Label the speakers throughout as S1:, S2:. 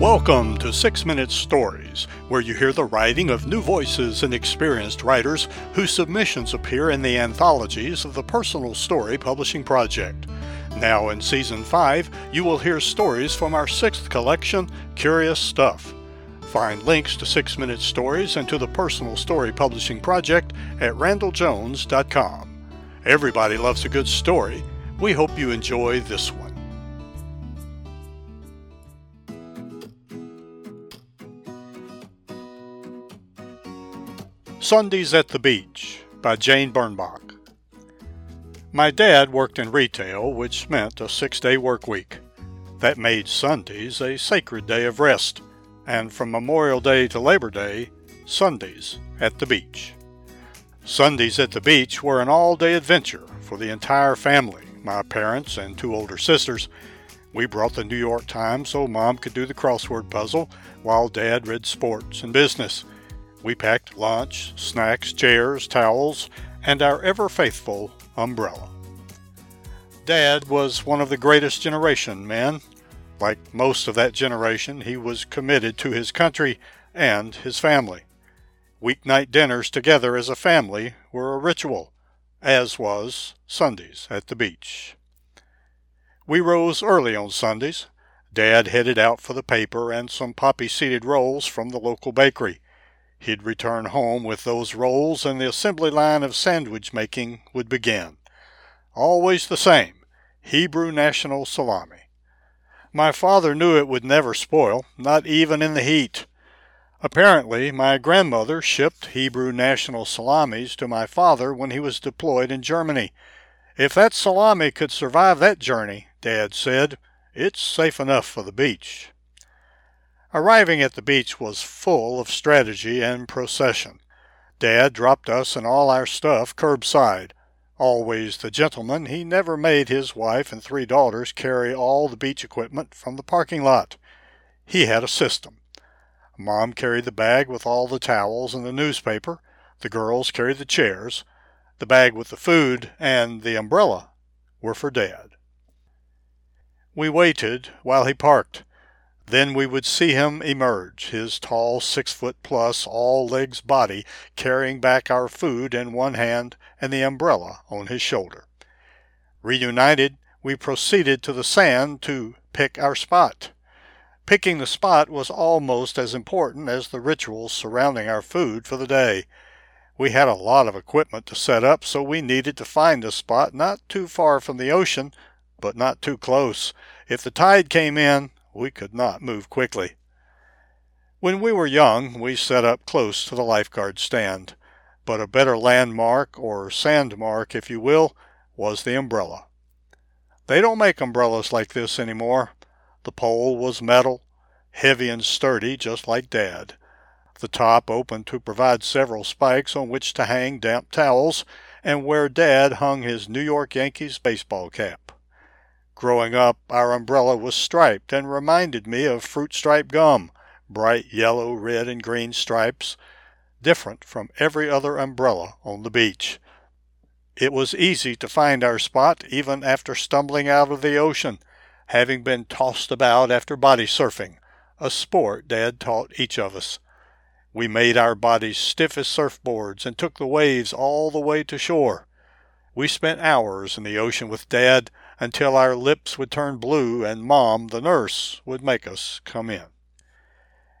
S1: Welcome to Six Minute Stories, where you hear the writing of new voices and experienced writers whose submissions appear in the anthologies of the Personal Story Publishing Project. Now in Season 5, you will hear stories from our sixth collection, Curious Stuff. Find links to Six Minute Stories and to the Personal Story Publishing Project at randelljones.com. Everybody loves a good story. We hope you enjoy this one. Sundays at the Beach by Jane Bernbach. My dad worked in retail, which meant a six day work week. That made Sundays a sacred day of rest, and from Memorial Day to Labor Day, Sundays at the beach. Sundays at the beach were an all day adventure for the entire family, my parents and two older sisters. We brought the New York Times so Mom could do the crossword puzzle while Dad read sports and business. We packed lunch, snacks, chairs, towels, and our ever faithful umbrella. Dad was one of the greatest generation men. Like most of that generation, he was committed to his country and his family. Weeknight dinners together as a family were a ritual, as was Sundays at the beach. We rose early on Sundays. Dad headed out for the paper and some poppy seeded rolls from the local bakery. He'd return home with those rolls, and the assembly line of sandwich making would begin. Always the same Hebrew national salami. My father knew it would never spoil, not even in the heat. Apparently, my grandmother shipped Hebrew national salamis to my father when he was deployed in Germany. If that salami could survive that journey, Dad said, it's safe enough for the beach. Arriving at the beach was full of strategy and procession. Dad dropped us and all our stuff curbside. Always the gentleman, he never made his wife and three daughters carry all the beach equipment from the parking lot. He had a system. Mom carried the bag with all the towels and the newspaper. The girls carried the chairs. The bag with the food and the umbrella were for Dad. We waited while he parked. Then we would see him emerge, his tall six foot plus, all legs body, carrying back our food in one hand and the umbrella on his shoulder. Reunited, we proceeded to the sand to pick our spot. Picking the spot was almost as important as the rituals surrounding our food for the day. We had a lot of equipment to set up, so we needed to find a spot not too far from the ocean, but not too close. If the tide came in, we could not move quickly. When we were young, we set up close to the lifeguard stand, but a better landmark, or sandmark if you will, was the umbrella. They don't make umbrellas like this anymore. The pole was metal, heavy and sturdy, just like Dad. The top open to provide several spikes on which to hang damp towels, and where Dad hung his New York Yankees baseball cap. Growing up, our umbrella was striped and reminded me of fruit stripe gum, bright yellow, red, and green stripes, different from every other umbrella on the beach. It was easy to find our spot even after stumbling out of the ocean, having been tossed about after body surfing, a sport Dad taught each of us. We made our bodies stiff as surfboards and took the waves all the way to shore. We spent hours in the ocean with Dad until our lips would turn blue and Mom, the nurse, would make us come in.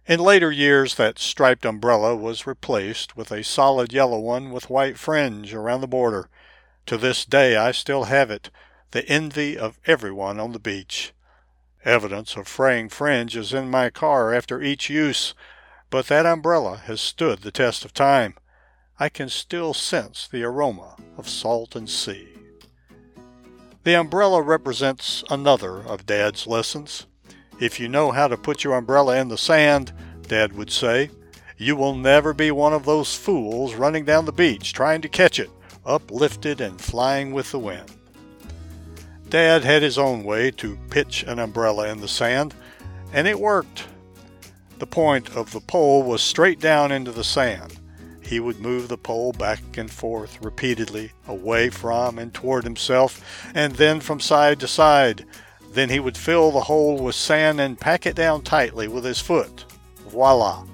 S1: In later years, that striped umbrella was replaced with a solid yellow one with white fringe around the border. To this day, I still have it, the envy of everyone on the beach. Evidence of fraying fringe is in my car after each use, but that umbrella has stood the test of time. I can still sense the aroma of salt and sea. The umbrella represents another of Dad's lessons. If you know how to put your umbrella in the sand, Dad would say, you will never be one of those fools running down the beach trying to catch it, uplifted and flying with the wind. Dad had his own way to pitch an umbrella in the sand, and it worked. The point of the pole was straight down into the sand. He would move the pole back and forth repeatedly, away from and toward himself, and then from side to side. Then he would fill the hole with sand and pack it down tightly with his foot. Voila!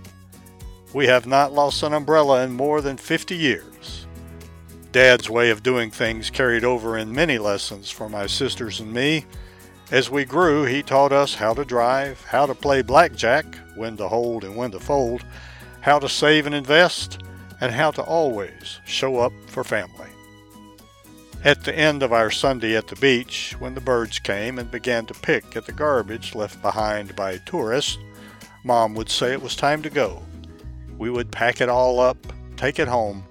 S1: We have not lost an umbrella in more than 50 years. Dad's way of doing things carried over in many lessons for my sisters and me. As we grew, he taught us how to drive, how to play blackjack, when to hold and when to fold, how to save and invest, and how to always show up for family. At the end of our Sunday at the beach, when the birds came and began to pick at the garbage left behind by tourists, Mom would say it was time to go. We would pack it all up, take it home,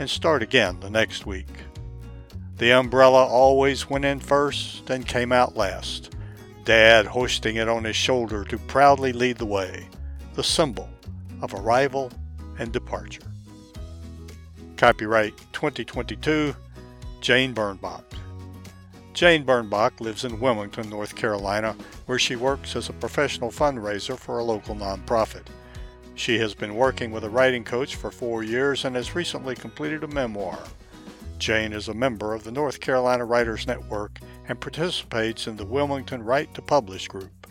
S1: and start again the next week. The umbrella always went in first and came out last, Dad hoisting it on his shoulder to proudly lead the way, the symbol of arrival and departure. Copyright 2022, Jane Bernbach. Jane Bernbach lives in Wilmington, North Carolina, where she works as a professional fundraiser for a local nonprofit. She has been working with a writing coach for four years and has recently completed a memoir. Jane is a member of the North Carolina Writers Network and participates in the Wilmington Write to Publish group.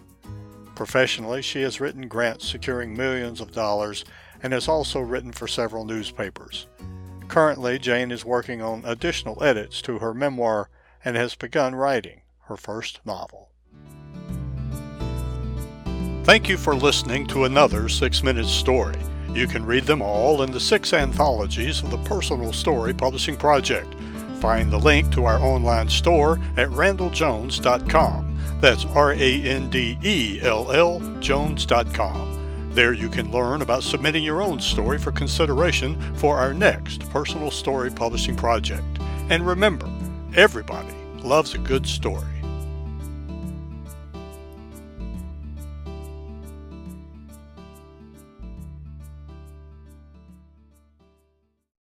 S1: Professionally, she has written grants securing millions of dollars and has also written for several newspapers. Currently, Jane is working on additional edits to her memoir and has begun writing her first novel. Thank you for listening to another Six Minute Story. You can read them all in the six anthologies of the Personal Story Publishing Project. Find the link to our online store at randelljones.com. That's R A N D E L L Jones.com. There you can learn about submitting your own story for consideration for our next Personal Story Publishing Project. And remember, everybody loves a good story.